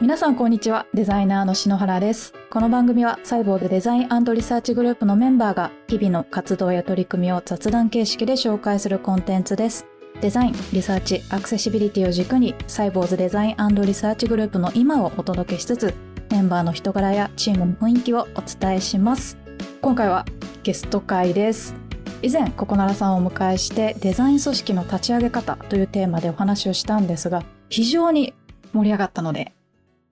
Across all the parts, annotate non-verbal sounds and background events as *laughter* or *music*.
皆さんこんにちは。デザイナーの篠原です。この番組はサイボウズデザインリサーチグループのメンバーが日々の活動や取り組みを雑談形式で紹介するコンテンツです。デザインリサーチアクセシビリティを軸にサイボウズデザインリサーチグループの今をお届けしつつメンバーの人柄やチームの雰囲気をお伝えします。今回はゲスト回です。以前ココナラさんをお迎えしてデザイン組織の立ち上げ方というテーマでお話をしたんですが非常に盛り上がったので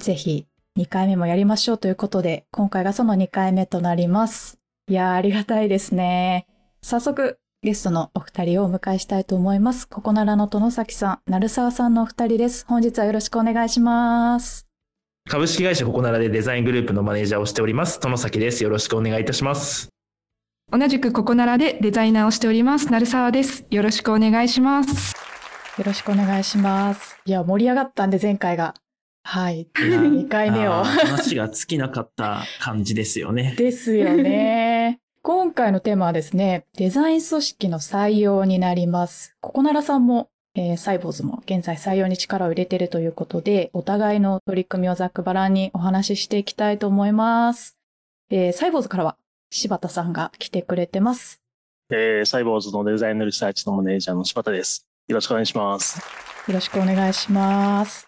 ぜひ2回目もやりましょうということで、今回がその2回目となります。いやー、ありがたいですね。早速、ゲストのお二人をお迎えしたいと思います。ここならの殿崎さん、鳴沢さんのお二人です。本日はよろしくお願いします。株式会社ここならでデザイングループのマネージャーをしております、殿崎です。よろしくお願いいたします。同じくここならでデザイナーをしております、鳴沢です。よろしくお願いします。よろしくお願いします。いや、盛り上がったんで前回が。はい。2回目を。話が尽きなかった感じですよね。*laughs* ですよね。*laughs* 今回のテーマはですね、デザイン組織の採用になります。ここならさんも、えー、サイボーズも現在採用に力を入れているということで、お互いの取り組みをざっくばらんにお話ししていきたいと思います。えー、サイボーズからは柴田さんが来てくれてます。えー、サイボーズのデザインリサーチのマネージャーの柴田です。よろしくお願いします。よろしくお願いします。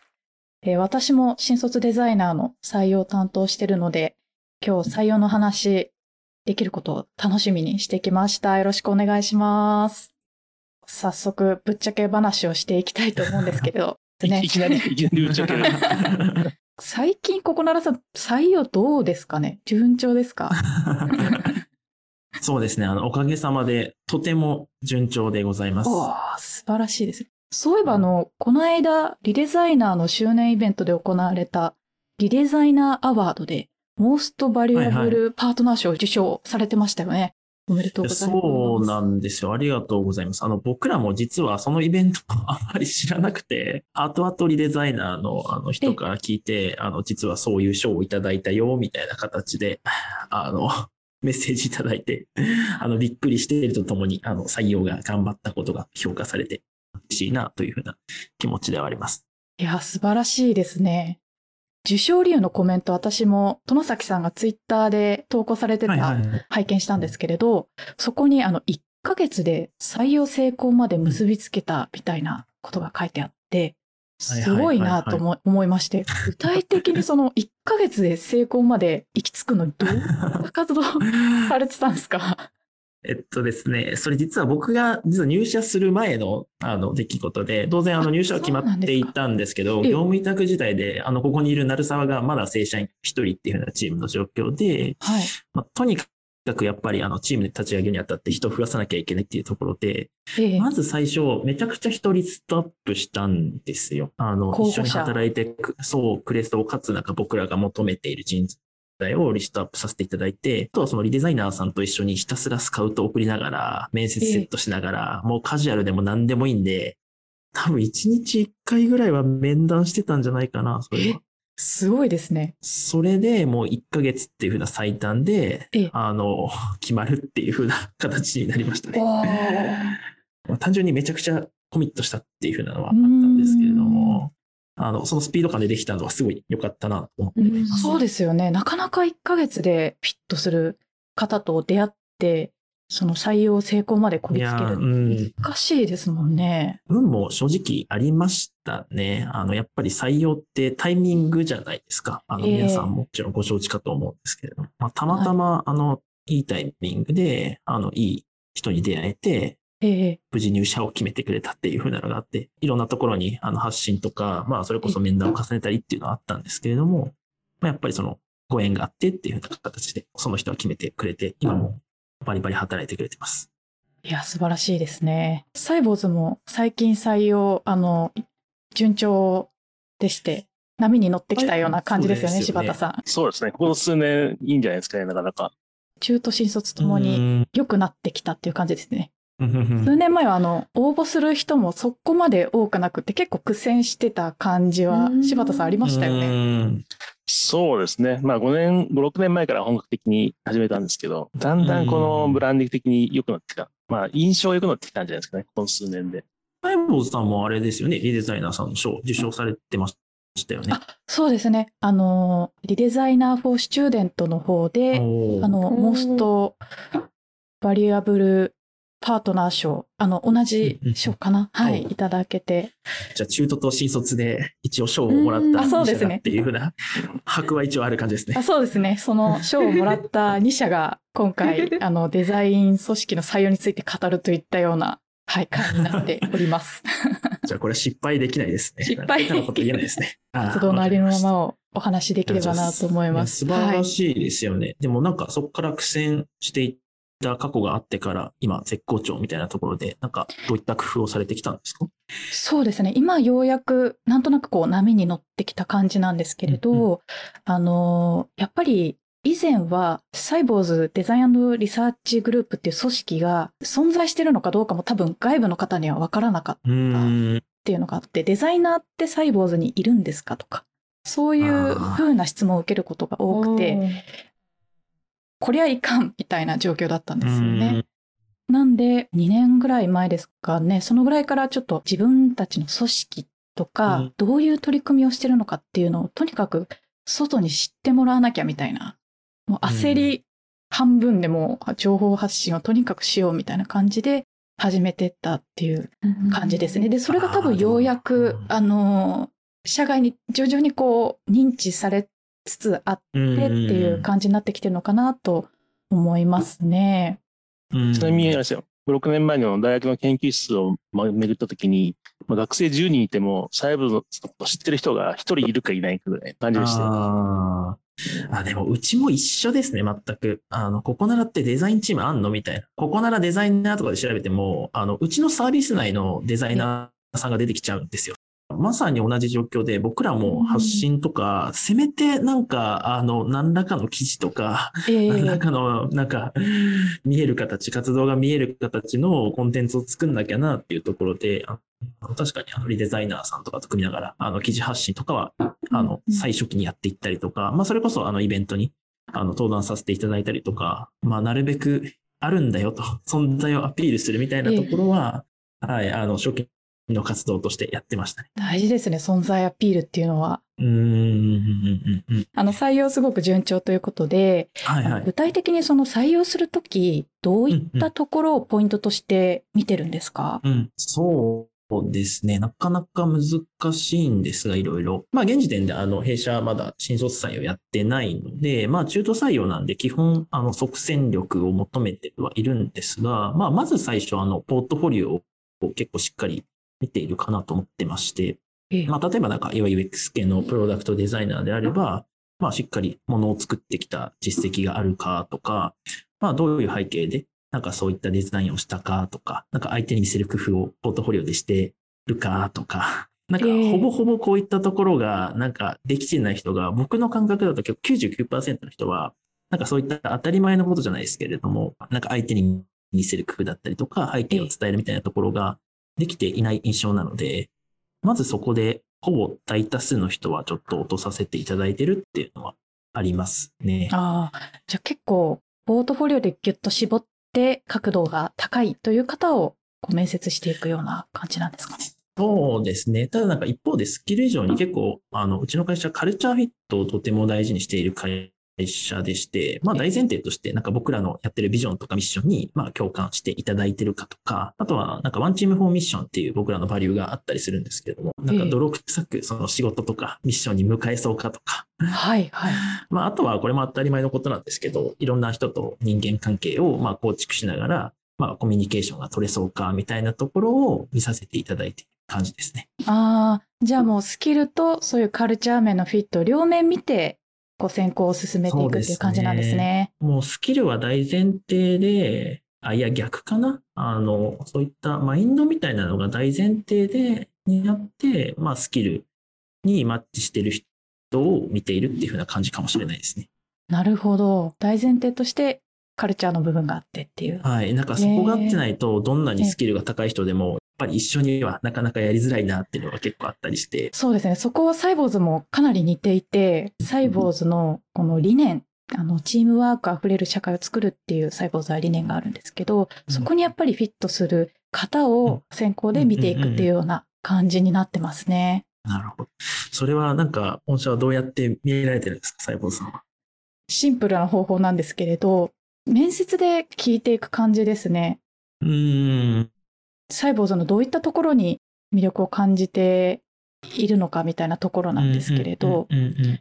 えー、私も新卒デザイナーの採用担当してるので、今日採用の話できることを楽しみにしてきました。よろしくお願いします。早速、ぶっちゃけ話をしていきたいと思うんですけど。*laughs* ね、いきなり、いきなりぶっちゃける。最近、ここならさん、採用どうですかね？順調ですか？*laughs* そうですね。あの、おかげさまで、とても順調でございます。お素晴らしいです。そういえばあの、この間、リデザイナーの周年イベントで行われた、リデザイナーアワードで、モーストバリュアブルパートナー賞を受賞されてましたよね。はいはい、おめでとうございます。そうなんですよ。ありがとうございます。あの、僕らも実はそのイベント *laughs* あまり知らなくて、後々リデザイナーのあの人から聞いて、あの、実はそういう賞をいただいたよ、みたいな形で、あの、*laughs* メッセージいただいて、あの、びっくりしているとともに、あの、採用が頑張ったことが評価されて、嬉しいなというふうな気持ちではあります。いや、素晴らしいですね。受賞理由のコメント、私も、殿崎さんがツイッターで投稿されてた、拝見したんですけれど、そこに、あの、1ヶ月で採用成功まで結びつけたみたいなことが書いてあって、すごいなと思いまして、具体的にその1ヶ月で成功まで行き着くのにどう活動されてたんですか？えっとですね、それ実は僕が実は入社する前のあの出来事で、当然あの入社は決まっていたんですけど、業務委託時代で、あの、ここにいる鳴沢がまだ正社員一人っていうようなチームの状況で、はい。まあ、とにかくやっぱりあのチームで立ち上げにあたって人を増やさなきゃいけないっていうところで、まず最初めちゃくちゃ一人ストアップしたんですよ。あの、一緒に働いて、そう、クレストをかつなんか僕らが求めている人材をリストアップさせていただいて、あとはそのリデザイナーさんと一緒にひたすらスカウトを送りながら、面接セットしながら、もうカジュアルでも何でもいいんで、多分1日1回ぐらいは面談してたんじゃないかな、それは。すごいですね。それでもう1ヶ月っていうふうな最短で、あの、*laughs* 決まるっていうふうな形になりましたね。単純にめちゃくちゃコミットしたっていうふうなのはあったんですけれども、あの、そのスピード感でできたのはすごい良かったなと思ってます。そうですよね。なかなか1ヶ月でフィットする方と出会って、その採用成功までこぎつける。難しいですもんね。運も正直ありましたね。あの、やっぱり採用ってタイミングじゃないですか。あの、皆さんもちろんご承知かと思うんですけれども。まあ、たまたま、はい、あの、いいタイミングで、あの、いい人に出会えて、無事入社を決めてくれたっていうふうなのがあって、いろんなところにあの発信とか、まあそれこそ面談を重ねたりっていうのはあったんですけれども、まあやっぱりそのご縁があってっていうふうな形で、その人は決めてくれて、今もバリバリ働いてくれてます。いや、素晴らしいですね。サイボーズも最近採用、あの、順調でして、波に乗ってきたような感じですよね、はい、柴田さん。そうですね。この数年いいんじゃないですかね、なかなか。中途新卒ともに良くなってきたっていう感じですね。数年前はあの、応募する人もそこまで多くなくて結構苦戦してた感じは柴田さんありましたよね。そうですね。まあ5年、5、6年前から本格的に始めたんですけど、だんだんこのブランディング的に良くなってきた。まあ印象良くなってきたんじゃないですかね、この数年で。ハイボーズさんもあれですよね、リデザイナーさんの賞受賞されてまししたよね。そうですね。あの、 ReDesigner for Student の方で、あの、 Most Valuable Partner 賞、あの、同じ賞かな？はい、おいただけて。じゃあ中途と新卒で一応賞をもらったそうですねっていうふうな箔は一応ある感じですねあ。そうですね。その賞をもらった2社が今回、*laughs* あの、デザイン組織の採用について語るといったような、はい、会になっております。*laughs* じゃあこれは失敗できないですね。失敗なこと言えないですね。活動のありのままををお話しできればなと思います。素晴らはい。しいですよね。でもなんかそこから苦戦していった過去があってから、今絶好調みたいなところで、なんかどういった工夫をされてきたんですか？そうですね。今ようやくなんとなくこう波に乗ってきた感じなんですけれど、うんあのーやっぱり以前はサイボーズデザインリサーチグループっていう組織が存在してるのかどうかも多分外部の方には分からなかった。っていうのがあって、デザイナーってサイボーズにいるんですかとか、そういう風な質問を受けることが多くて、こりゃいかんみたいな状況だったんですよね。なんで、2年ぐらい前ですかね、そのぐらいからちょっと自分たちの組織とか、うん。どういう取り組みをしてるのかっていうのを、とにかく外に知ってもらわなきゃみたいな、もう焦り半分でもう情報発信をとにかくしようみたいな感じで始めてったっていう感じですね。で、それが多分ようやく、あの、社外に徐々にこう認知されつつあってうんっていう感じになってきてるのかなと思いますね。うんちなみにあれですよ、6年前の大学の研究室をま巡ったときに、まあ学生10人いても、細部のこと知ってる人が1人いるかいないかぐらいの感じでしたあ、でもうちも一緒ですね、全く。あの、ここならってデザインチームあんのみたいな。ここならデザイナーとかで調べても、あの、うちのサービス内のデザイナーさんが出てきちゃうんですよ。まさに同じ状況で、僕らも発信とか、せめてなんか、あの、何らかの記事とか、え何らえかの、なんか、見える形、活動が見える形のコンテンツを作んなきゃなっていうところで、あの確かにあのリデザイナーさんとかと組みながら、あの、記事発信とかは、あの、うん最初期にやっていったりとか、まあ、それこそあの、イベントに、あの、登壇させていただいたりとか、まあ、なるべくあるんだよと、存在をアピールするみたいなところは、はい、あの、初期の活動としてやってましたね。大事ですね、存在アピールっていうのは。うーん、うん、うん、うん。あの、採用すごく順調ということで、はい、はい。具体的にその採用するとき、どういったところをポイントとして見てるんですか、うん、そうですね。なかなか難しいんですが、いろいろ。まあ、現時点で、あの、弊社はまだ新卒採用やってないので、まあ、中途採用なんで、基本、あの、即戦力を求めてはいるんですが、まあ、まず最初、あの、ポートフォリオを結構しっかり見ているかなと思ってまして、ええ。まあ、例えばなんか UX 系のプロダクトデザイナーであれば、まあ、しっかりものを作ってきた実績があるかとか、まあ、どういう背景で、なんかそういったデザインをしたかとか、なんか相手に見せる工夫をポートフォリオでしてるかとか、*laughs* なんかええ。ほぼほぼこういったところが、なんかできてない人が、僕の感覚だと結構99%の人は、なんかそういった当たり前のことじゃないですけれども、なんか相手に見せる工夫だったりとか、背景を伝えるみたいなところができていない印象なので、まずそこで、ほぼ大多数の人はちょっと落とさせていただいてるっていうのはありますね。ああ、じゃあ結構、ポートフォリオでギュッと絞って角度が高いという方をこう面接していくような感じなんですかね。そうですね。ただなんか一方でスキル以上に結構、あの、うちの会社カルチャーフィットをとても大事にしている会社でして、まあ大前提としてなんか僕らのやってるビジョンとかミッションにまあ共感していただいてるかとか、あとはなんかワンチームフォーミッションっていう僕らのバリューがあったりするんですけれども、なんか泥臭くその仕事とかミッションに向かえそうかとか、はい、はい。*laughs* まあ、あとはこれも当たり前のことなんですけど、いろんな人と人間関係をまあ構築しながら、まあコミュニケーションが取れそうかみたいなところを見させていただいている感じですね。ああ、じゃあもうスキルとそういうカルチャー面のフィット両面見て、こう選考を進めていくっていう感じなんですね。もうスキルは大前提で、あ、いや逆かな？あの、そういったマインドみたいなのが大前提で、になって、まあスキルにマッチしてる人を見ているっていう風な感じかもしれないですね。なるほど。大前提としてカルチャーの部分があってっていう。はい。なんかそこがあってないと、どんなにスキルが高い人でも、ぱり一緒にはなかなかやりづらいなっていうのが結構あったりして。そうですね。そこはサイボーズもかなり似ていて、サイボーズのこの理念、あの、チームワークあふれる社会を作るっていうサイボーズは理念があるんですけど、そこにやっぱりフィットする方を先行で見ていくっていうような感じになってますね。なるほど。それはなんか、御社はどうやって見られてるんですか、細胞さんは？シンプルな方法なんですけれど、面接で聞いていく感じですね。うーん。サイボーズのどういったところに魅力を感じているのかみたいなところなんですけれど、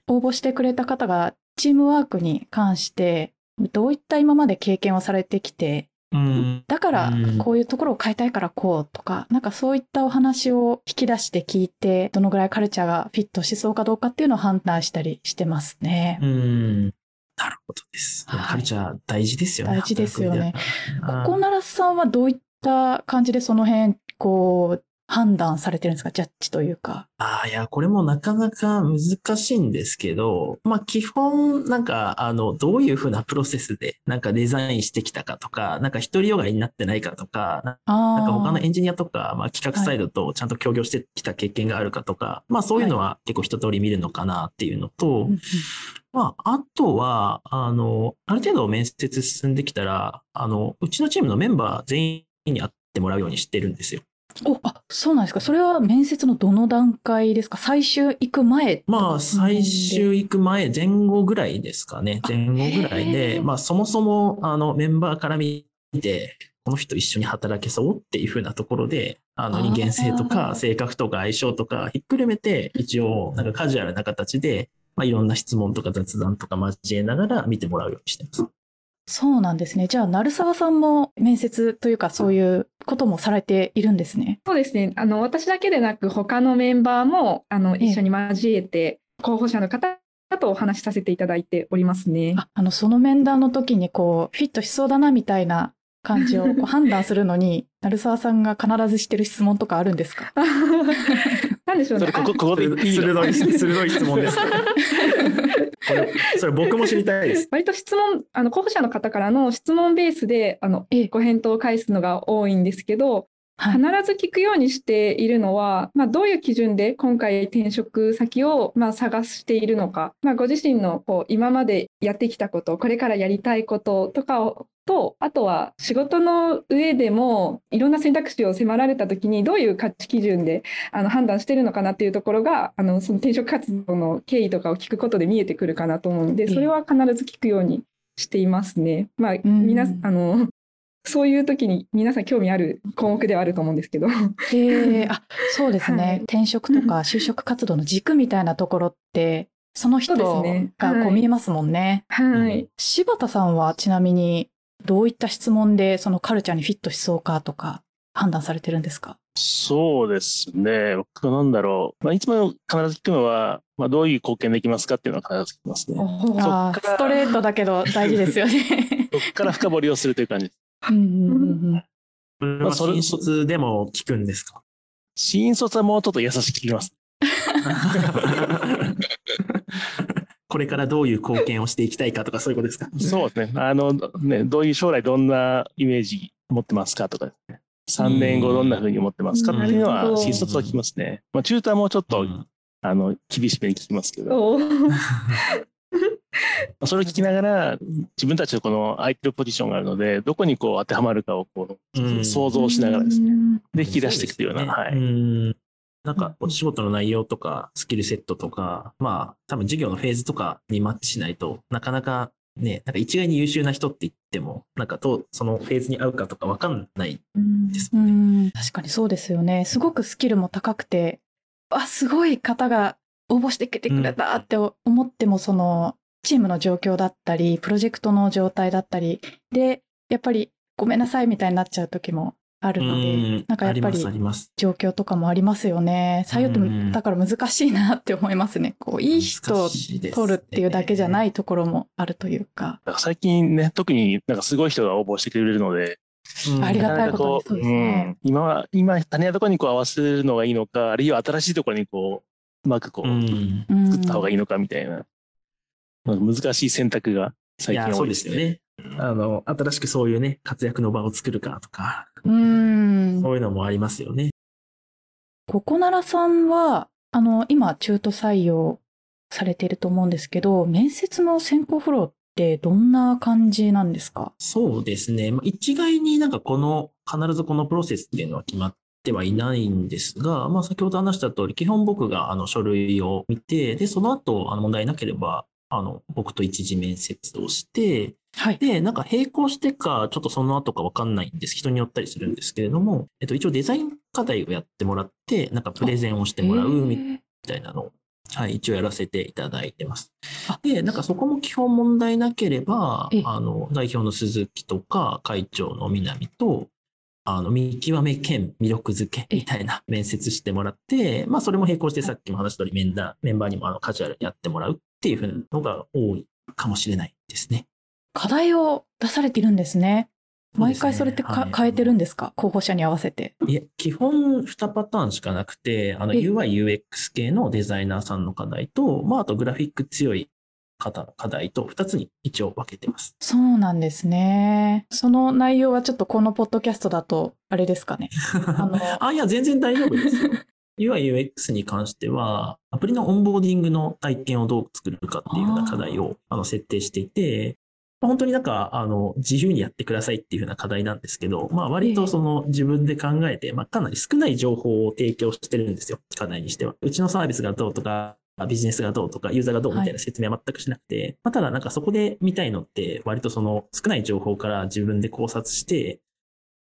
応募してくれた方がチームワークに関してどういった今まで経験をされてきて、うんだからうんこういうところを変えたいからこうとか、なんかそういったお話を引き出して聞いて、どのぐらいカルチャーがフィットしそうかどうかっていうのを判断したりしてますね。うん。なるほどです。はいカルチャー大事ですよね。大事ですよね働く上では。ココナラさんはどういった感じでその辺、こう、判断されてるんですか？ジャッジというか。ああ、いや、これもなかなか難しいんですけど、まあ基本、なんか、あの、どういうふうなプロセスで、なんかデザインしてきたかとか、なんか独りよがりになってないかとか、なんか他のエンジニアとか、まあ企画サイドとちゃんと協業してきた経験があるかとか、まあそういうのは結構一通り見るのかなっていうのと、うんうん。まあ、あとは、あの、ある程度面接進んできたら、あの、うちのチームのメンバー全員に会ってもらうようにしてるんですよ。お、あ、そうなんですか。それは面接のどの段階ですか？最終行く前まあ、最終行く前、前後ぐらいですかね。前後ぐらいへで、ーまあ、そもそも、あの、メンバーから見て、この人一緒に働けそうっていうふうなところで、あの、人間性とか、性格とか相性とか、ひっくるめて、一応、なんかカジュアルな形で、まあ、いろんな質問とか雑談とか交えながら見てもらうようにしてます。そうなんですね。じゃあ、鳴沢さんも面接というか、そういうこともされているんですね。そうですね。あの、私だけでなく、他のメンバーも、あの、ええ一緒に交えて、候補者の方とお話しさせていただいておりますね。ああの、その面談の時に、こう、フィットしそうだな、みたいな感じを判断するのに、鳴沢さんが必ずしてる質問とかあるんですか？*laughs* なんでしょうね。それここ、ここでいいの？鋭い、鋭い質問です。*laughs* これ、それ僕も知りたいです。割と質問、あの候補者の方からの質問ベースであのええご返答を返すのが多いんですけど、はい必ず聞くようにしているのは、まあ、どういう基準で今回転職先をまあ探しているのか、まあ、ご自身のこう今までやってきたこと、これからやりたいこととかをと、あとは仕事の上でもいろんな選択肢を迫られた時にどういう価値基準であの判断してるのかなっていうところがあのその転職活動の経緯とかを聞くことで見えてくるかなと思うのでそれは必ず聞くようにしていますね。まあ、ん。みなあのそういう時に皆さん興味ある項目ではあると思うんですけど。えー、あそうですね、はい転職とか *laughs* 就職活動の軸みたいなところってその人そうですねがこはいう見えますもんね。はい。柴田さんはちなみにどういった質問でそのカルチャーにフィットしそうかとか判断されてるんですか？そうですね。僕はなんだろう。まあ、いつも必ず聞くのは、まあ、どういう貢献できますかっていうのは必ず聞きますね。ストレートだけど大事ですよね。*laughs* そこから深掘りをするという感じ。うんうんうんうんこれは新卒でも聞くんですか？新卒はもうちょっと優しく聞きます。これからどういう貢献をしていきたいかとかそういうことですか？そうですね。あの、ね、どういう将来どんなイメージ持ってますかとかですね。3年後どんな風に思ってますかっていうのは新卒は聞きますね。まあ、中途はもうちょっと、うんあの、厳しめに聞きますけど、それを聞きながら、自分たちのこの空いてるポジションがあるので、どこにこう当てはまるかをこう、うん想像しながらですね。ね。で、引き出していくというような、はい。うんなんか、お仕事の内容とか、スキルセットとか、まあ、多分授業のフェーズとかにマッチしないとなかなかね、なんか一概に優秀な人って言っても、なんかと、そのフェーズに合うかとかわかんないですうもんね。ん確かにそうですよね。すごくスキルも高くて、あ、すごい方が応募してきてくれたって思っても、その、チームの状況だったり、プロジェクトの状態だったり、で、やっぱりごめんなさいみたいになっちゃう時もあるので、うんなんかやっぱり。状況とかもありますよね。採用ってうんだから難しいなって思いますね。こう、いい人を取るっていうだけじゃないところもあるというか。だから最近ね、特になんかすごい人が応募してくれるので、うんありがたいことになかなかこそうですねん、今は、今、他人のところにこう合わせるのがいいのか、あるいは新しいところにこう、うまくこう、うん。うん作った方がいいのかみたいな、難しい選択が最近そうで多いですすね。よね。あの、新しくそういうね、活躍の場を作るかとか、うん。そういうのもありますよね。ここならさんは、あの、今、中途採用されていると思うんですけど、面接の選考フローってどんな感じなんですか？そうですね。まあ一概になんかこの、必ずこのプロセスっていうのは決まっってはいないんですが、まあ、先ほど話した通り、基本僕があの書類を見て、で、その後、あの問題なければ、あの、僕と一次面接をして、はい。で、なんか並行してか、ちょっとその後かわかんないんです。人によったりするんですけれども、えっと、一応デザイン課題をやってもらって、なんかプレゼンをしてもらうみたいなのを、はい、一応やらせていただいてますあ。で、なんかそこも基本問題なければええ、あの、代表の鈴木とか、会長の南と、あの、見極め兼魅力づけみたいな *laughs* 面接してもらって、まあ、それも並行してさっきも話した通り、メンダー、メンバーにもあの、カジュアルにやってもらうっていうのが多いかもしれないですね。課題を出されているんですね。毎回それってか、はい変えてるんですか？候補者に合わせて。いえ、基本2パターンしかなくて、あの、え UI、UX 系のデザイナーさんの課題と、まあ、あとグラフィック強い方の課題と2つに一応分けてます。そうなんですね。その内容はちょっとこのポッドキャストだと、あれですかね。の *laughs* あ、いや、全然大丈夫ですよ。*laughs* UI、UX に関しては、アプリのオンボーディングの体験をどう作るかっていうような課題をあの設定していて、まあ本当になんか、あの、自由にやってくださいっていうふうな課題なんですけど、まあ割とその自分で考えて、まあかなり少ない情報を提供してるんですよ、課題にしては。うちのサービスがどうとか、ビジネスがどうとか、ユーザーがどうみたいな説明は全くしなくて、まあただなんかそこで見たいのって、割とその少ない情報から自分で考察して、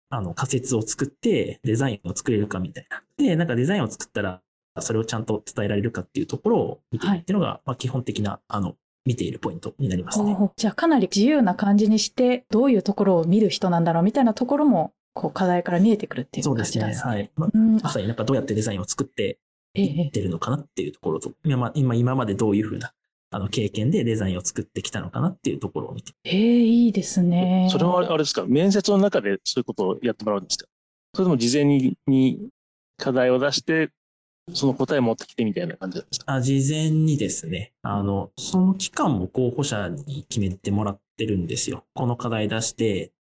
あの仮説を作ってデザインを作れるかみたいな。で、なんかデザインを作ったら、それをちゃんと伝えられるかっていうところを見ていくっていうのが、まあ基本的な、あの、見ているポイントになりますね。じゃあかなり自由な感じにして、どういうところを見る人なんだろうみたいなところも、こう課題から見えてくるっていうそうですね。感じなんですね。はい。まうん、まあさになんかどうやってデザインを作ってえいっえてるのかなっていうところと、今今今までどういうふうなあの経験でデザインを作ってきたのかなっていうところを見て。ええいいですね。それはあれですか、面接の中でそういうことをやってもらうんですか？それとも事前にに課題を出して、その答えを持ってきてみたいな感じですか？あ事前にですね、あの、その期間も候補者に決めてもらってるんですよ。この課題出して、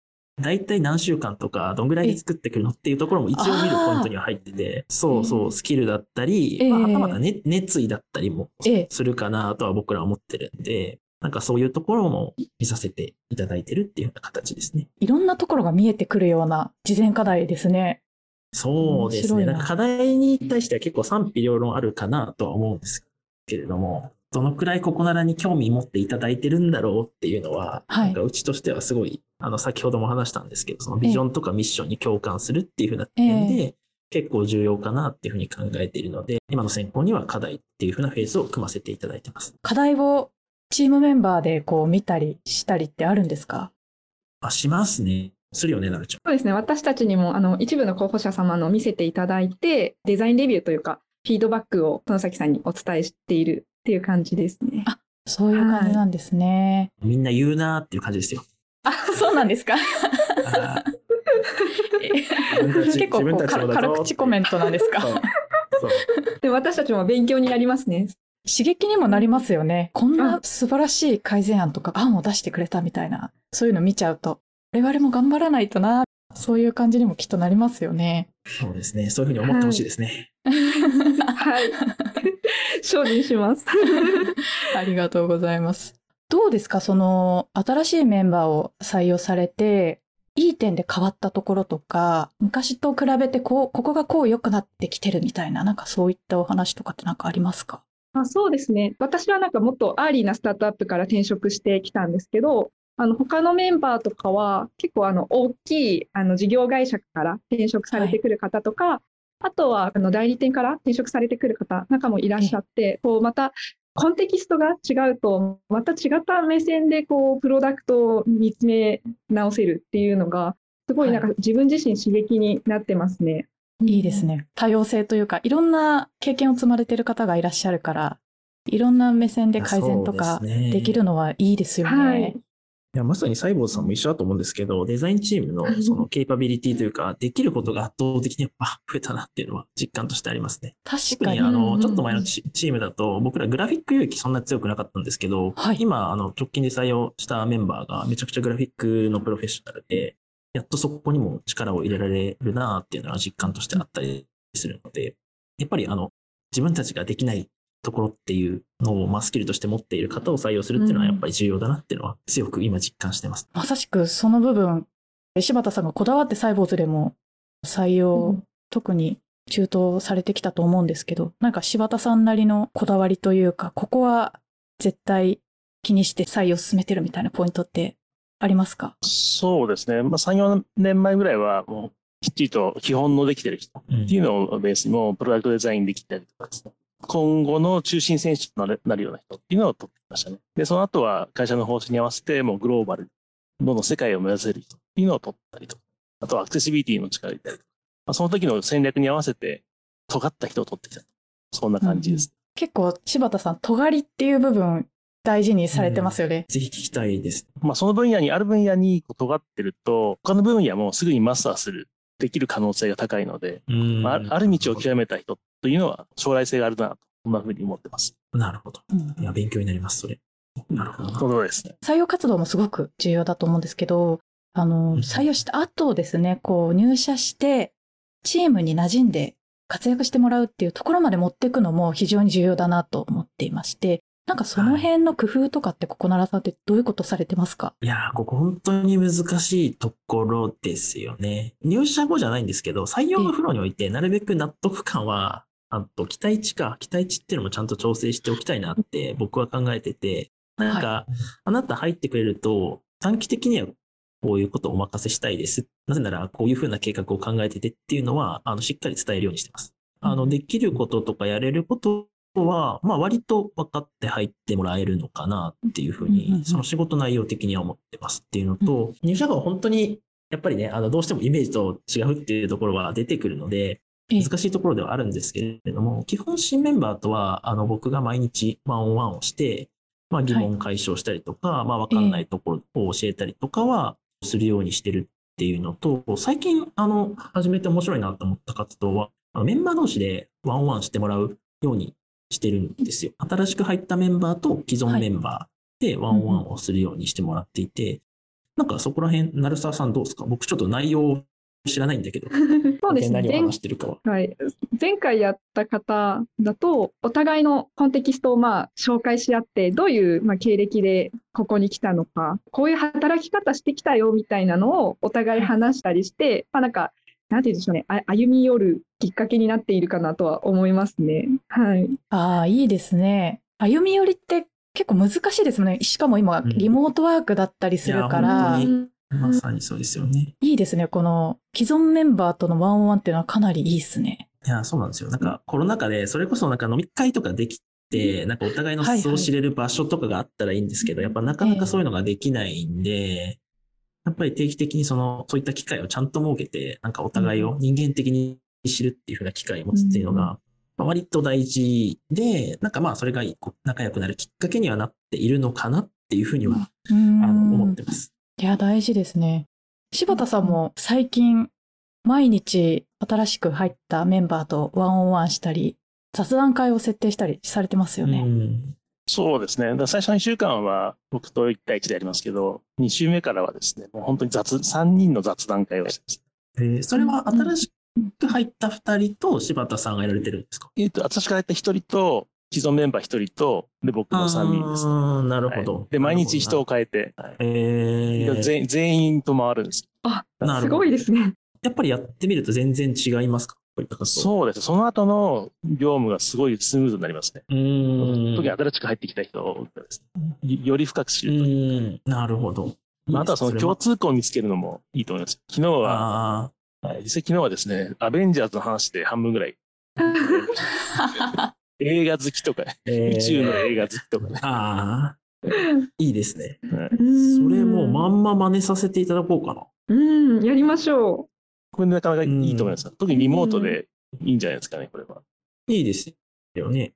大体何週間とか、どんぐらいで作ってくるのっていうところも一応見るポイントには入ってて、そうそう、スキルだったり、ええ。まあ、はたまた、ね、熱意だったりもええ。するかなとは僕らは思ってるんで、なんかそういうところも見させていただいてるっていうような形ですね。いろんなところが見えてくるような事前課題ですね。そうですね。なんか課題に対しては結構賛否両論あるかなとは思うんですけれども、どのくらいここならに興味持っていただいてるんだろうっていうのは、はいなんかうちとしてはすごい、あの、先ほども話したんですけど、そのビジョンとかミッションに共感するっていうふうな点で、結構重要かなっていうふうに考えているので、今の選考には課題っていうふうなフェーズを組ませていただいてます。課題をチームメンバーでこう見たりしたりってあるんですか？あ、しますね。するよね、なるちゃん。そうですね。私たちにもあの一部の候補者様の見せていただいて、デザインレビューというか、フィードバックを殿崎さんにお伝えしているっていう感じですね。あそういう感じなんですね。みんな言うなーっていう感じですよ。あ、そうなんですか？*laughs* *laughs* 結構こう自分たちもだぞ辛口コメントなんですか？*laughs* で私たちも勉強になりますね。刺激にもなりますよね。こんな素晴らしい改善案とか案を出してくれたみたいな、そういうの見ちゃうと、我々も頑張らないとな、そういう感じにもきっとなりますよね。そうですね。そういうふうに思ってほしいですね。はい。精進します。*laughs* ありがとうございます。どうですか？その、新しいメンバーを採用されて、いい点で変わったところとか、昔と比べてこう、ここがこう良くなってきてるみたいな、なんかそういったお話とかってなんかありますか？あそうですね。私はなんかもっとアーリーなスタートアップから転職してきたんですけど、あの他のメンバーとかは結構あの大きいあの事業会社から転職されてくる方とか、あとはあの代理店から転職されてくる方なんかもいらっしゃって、こうまたコンテキストが違うと、また違った目線でこうプロダクトを見つめ直せるっていうのが、すごいなんか自分自身刺激になってますね。いいですね。多様性というか、いろんな経験を積まれてる方がいらっしゃるから、いろんな目線で改善とかできるのはいいですよね。はいいや、まさにサイボーズさんも一緒だと思うんですけど、デザインチームのそのケイパビリティというか、できることが圧倒的にやっぱ増えたなっていうのは実感としてありますね。確かに。あの、ちょっと前のチチームだと、僕らグラフィック勇気そんな強くなかったんですけど、はい今、あの、直近で採用したメンバーがめちゃくちゃグラフィックのプロフェッショナルで、やっとそこにも力を入れられるなっていうのは実感としてあったりするので、やっぱりあの、自分たちができないところっていうのを、まあ、スキルとして持っている方を採用するっていうのはやっぱり重要だなっていうのは強く今実感してます。まさしくその部分、柴田さんがこだわってサイボーズでも採用特に中東されてきたと思うんですけど、なんか柴田さんなりのこだわりというか、ここは絶対気にして採用進めてるみたいなポイントってありますか？そうですね。まあ、3、4年前ぐらいは、もう、きっちりと基本のできてる人っていうのをベースにも、プロダクトデザインできたりとかですね。今後の中心選手となるような人っていうのを取ってきましたね。で、その後は会社の方針に合わせて、もうグローバル、どんどん世界を目指せる人っていうのを取ったりとか、あとはアクセシビリティの力を入れたりとか、まあ、その時の戦略に合わせて、尖った人を取ってきた。そんな感じです。うん、結構、柴田さん、尖りっていう部分、大事にされてますよね。うん、ぜひ聞きたいです。まあ、その分野に、ある分野に尖ってると、他の分野もすぐにマスターする、できる可能性が高いので、まあ、ある道を極めた人というのは将来性があるなと、そんなふうに思ってます。なるほど。いや、勉強になります、それ。なるほど。そうですね。採用活動もすごく重要だと思うんですけど、あの、採用した後ですね、こう入社して、チームに馴染んで活躍してもらうっていうところまで持っていくのも非常に重要だなと思っていまして、なんかその辺の工夫とかってここならさんってどういうことされてますか？いやここ本当に難しいところですよね。入社後じゃないんですけど、採用のフローにおいてなるべく納得感は、あと期待値か、期待値っていうのもちゃんと調整しておきたいなって僕は考えてて、なんか、はい、あなた入ってくれると短期的にはこういうことをお任せしたいです。なぜなら、こういうふうな計画を考えててっていうのは、あの、しっかり伝えるようにしてます。あの、できることとかやれることは、まあ、割と分かって入ってもらえるのかなっていうふうに、その仕事内容的には思ってますっていうのと、入社後は本当に、やっぱりね、あの、どうしてもイメージと違うっていうところは出てくるので、難しいところではあるんですけれども、基本新メンバーとは、あの、僕が毎日ワンオンワンをして、まあ、疑問解消したりとか、はい、まあ、わかんないところを教えたりとかはするようにしてるっていうのと、最近、あの、始めて面白いなと思った活動は、メンバー同士でワンオンワンしてもらうようにしてるんですよ。新しく入ったメンバーと既存メンバーでワンオンワンをするようにしてもらっていて、はい、なんかそこら辺、鳴沢さんどうですか？僕ちょっと内容知らないんだけど。*laughs* そうですね。何を話してるかは。はい。前回やった方だと、お互いのコンテキストをまあ紹介し合って、どういうまあ経歴でここに来たのか、こういう働き方してきたよみたいなのをお互い話したりして、まあなんか、なんて言うんでしょうね、歩み寄るきっかけになっているかなとは思いますね。はい。ああ、いいですね。歩み寄りって結構難しいですもんね。しかも今、リモートワークだったりするから。うんまさにそうですよね。いいですね。この既存メンバーとのワンオンワンっていうのはかなりいいですね。いや、そうなんですよ。なんかコロナ禍で、それこそなんか飲み会とかできて、なんかお互いの素を知れる場所とかがあったらいいんですけど、はいはい、やっぱなかなかそういうのができないんで、やっぱり定期的にその、そういった機会をちゃんと設けて、なんかお互いを人間的に知るっていうふうな機会を持つっていうのが、まあ、割と大事で、なんかまあそれが仲良くなるきっかけにはなっているのかなっていうふうには、あの思ってます。いや、大事ですね。柴田さんも最近、毎日新しく入ったメンバーとワンオンワンしたり、雑談会を設定したりされてますよね。うんそうですね。最初の2週間は僕と1対1でやりますけど、2週目からはですね、もう本当に雑、3人の雑談会をしてます。えー、それは新しく入った2人と柴田さんがやられてるんですか？えっ、と、新しく入った1人と、既存メンバー1人と、で、僕の3人です、ああ、なるほど、はい、で、毎日人を変えて、はい、えー、全全員と回るんです。あ、なるほど。すごいですね。やっぱりやってみると全然違いますか？そうです。その後の業務がすごいスムーズになりますね。特に新しく入ってきた人ですね。より深く知るというなるほど。まあ、あとはその共通項を見つけるのもいいと思います。昨日は、はい、実際昨日はですね、アベンジャーズの話で半分ぐらい。*laughs* 映画好きとか、えー、宇宙の映画好きとかね。ああ。いいですね。はい、それもうまんま真似させていただこうかな。うん、やりましょう。これなかなかいいと思います。特にリモートでいいんじゃないですかね、これは。いいですよね。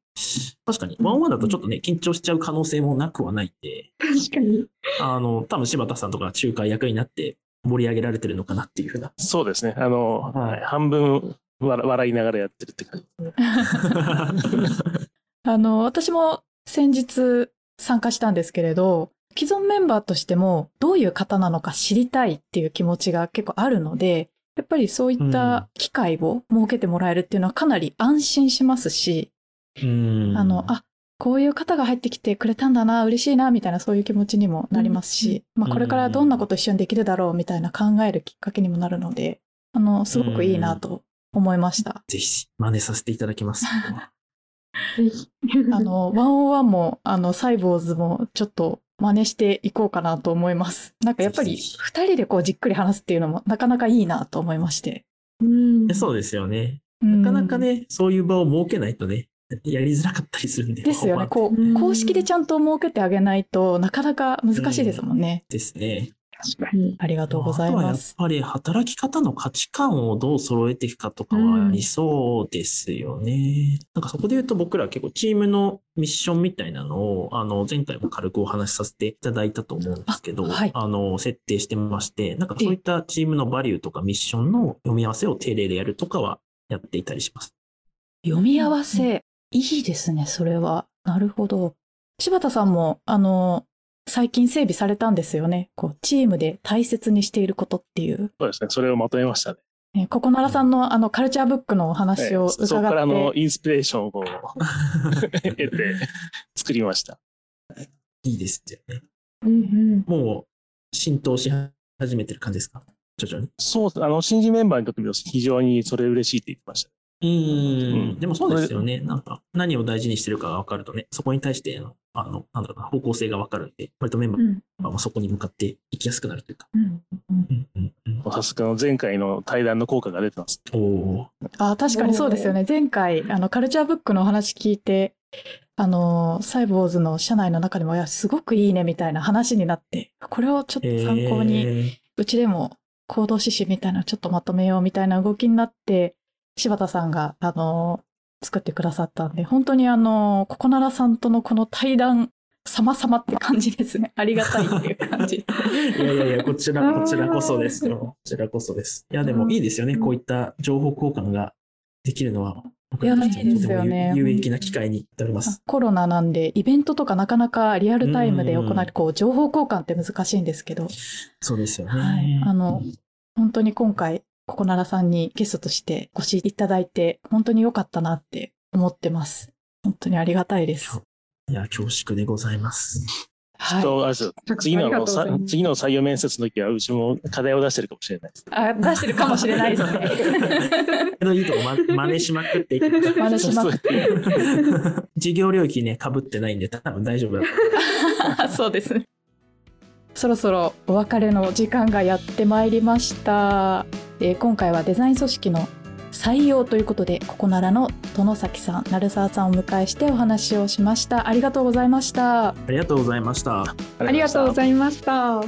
確かに、ワンワンだとちょっとね、緊張しちゃう可能性もなくはないんで。確かに。あの、多分柴田さんとか仲介役になって盛り上げられてるのかなっていうふうな。そうですね。あの、はい、半分笑いながらやってるって感じ。*laughs* あの、私も先日参加したんですけれど、既存メンバーとしてもどういう方なのか知りたいっていう気持ちが結構あるので、やっぱりそういった機会を設けてもらえるっていうのはかなり安心しますし、うん、あの、あ、こういう方が入ってきてくれたんだな、嬉しいな、みたいなそういう気持ちにもなりますし、うん、まあこれからどんなこと一緒にできるだろうみたいな考えるきっかけにもなるので、あの、すごくいいなと思いました。ぜひ真似させていただきます。*laughs* あの、101も、あの、サイボーズもちょっと真似していこうかなと思います。なんかやっぱり、ぜひぜひ二人でこうじっくり話すっていうのもなかなかいいなと思いまして。うんそうですよね。ななかなか。ね、そういう場を設けないとね、やりづらかったりするんで。ですよね。こうんう、公式でちゃんと設けてあげないとなかなか難しいですもんね。ですね。確かに。ありがとうございあとはやっます。ぱり働き方の価値観をどう揃えていくかとかはありそうですよね。なんかそこで言うと僕ら結構チームのミッションみたいなのを、あの、前回も軽くお話しさせていただいたと思うんですけど、あはいの、設定してまして、なんかそういったチームのバリューとかミッションの読み合わせを定例でやるとかはやっていたりします。読み合わせ、いいですね、それは。なるほど。柴田さんも、あの、最近整備されたんですよね。こう、チームで大切にしていることっていう。そうですね。それをまとめましたね。えココナラさんのあのカルチャーブックのお話をええそこ伺からのって、インスピレーションを得て作りました。いいですよね。うんもう浸透し始めてる感じですか？徐々に？そう、あの、新人メンバーにとっても非常にそれ嬉しいって言ってました。うーうんん。でもそうですよね。なんか、何を大事にしてるかが分かるとね、そこに対しての、あの、なんだろうな、方向性が分かるんで、割とメンバうんーもそこに向かっていきやすくなるというか。うんうんうんうんうん。さすがの前回の対談の効果が出てます。おおあ確かにそうですよね。前回、あの、カルチャーブックのお話聞いて、あの、サイボーズの社内の中でも、いや、すごくいいねみたいな話になって、これをちょっと参考に、えーうちでも行動指針みたいなのちょっとまとめようみたいな動きになって、柴田さんが、あの、作ってくださったんで、本当にあの、ココナラさんとのこの対談、様々って感じですね。*laughs* ありがたいっていう感じ。いやいやいや、こちら、こちらこそですよ。こちらこそです。いや、でもいいですよね。こういった情報交換ができるのは、僕らとしていやいいですとてもよね有有益な機会になります。コロナなんで、イベントとかなかなかリアルタイムで行われる、こう、情報交換って難しいんですけど、そうですよね。はい。あの、本当に今回、ココナラさんにゲストとしてご指いただいて、本当に良かったなって思ってます。本当にありがたいです。いや、恐縮でございます。はい。と、あれですよ次の次の採用面接の時は、うちも課題を出してるかもしれないです。あ出してるかもしれないですね。けどいいとこ、ま、真似しまくっていきましょう真似しまくって。*laughs* 事業領域ね、被ってないんで、多分大丈夫だと思う。*laughs* そうですね。そろそろお別れの時間がやってまいりました。えー今回はデザイン組織の採用ということで、ココナラの殿崎さん、鳴沢さんをお迎えしてお話をしました。ありがとうございました。ありがとうございました。ありがとうございました。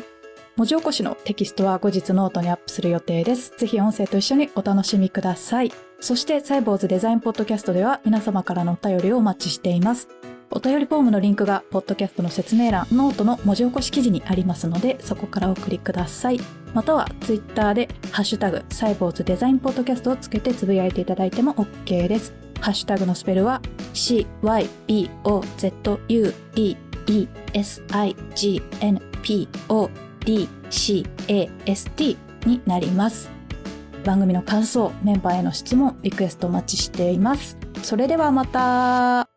文字起こしのテキストは後日ノートにアップす。る予定です。ぜひ音声と一緒にお楽しみください。そしてサイボウズデザインポッドキャストでは皆様からのお便りをお待ちしています。お便りフォームのリンクがポッドキャストの説明欄、ノートの文字起こし記事にありますので、そこからお送りください。またはツイッターでハッシュタグサイボウズデザインポッドキャストをつけてつぶやいていただいても OK です。ハッシュタグのスペルは CYBOZUDESIGNPODCAST になります。番組の感想、メンバーへの質問、リクエストお待ちしています。それではまた。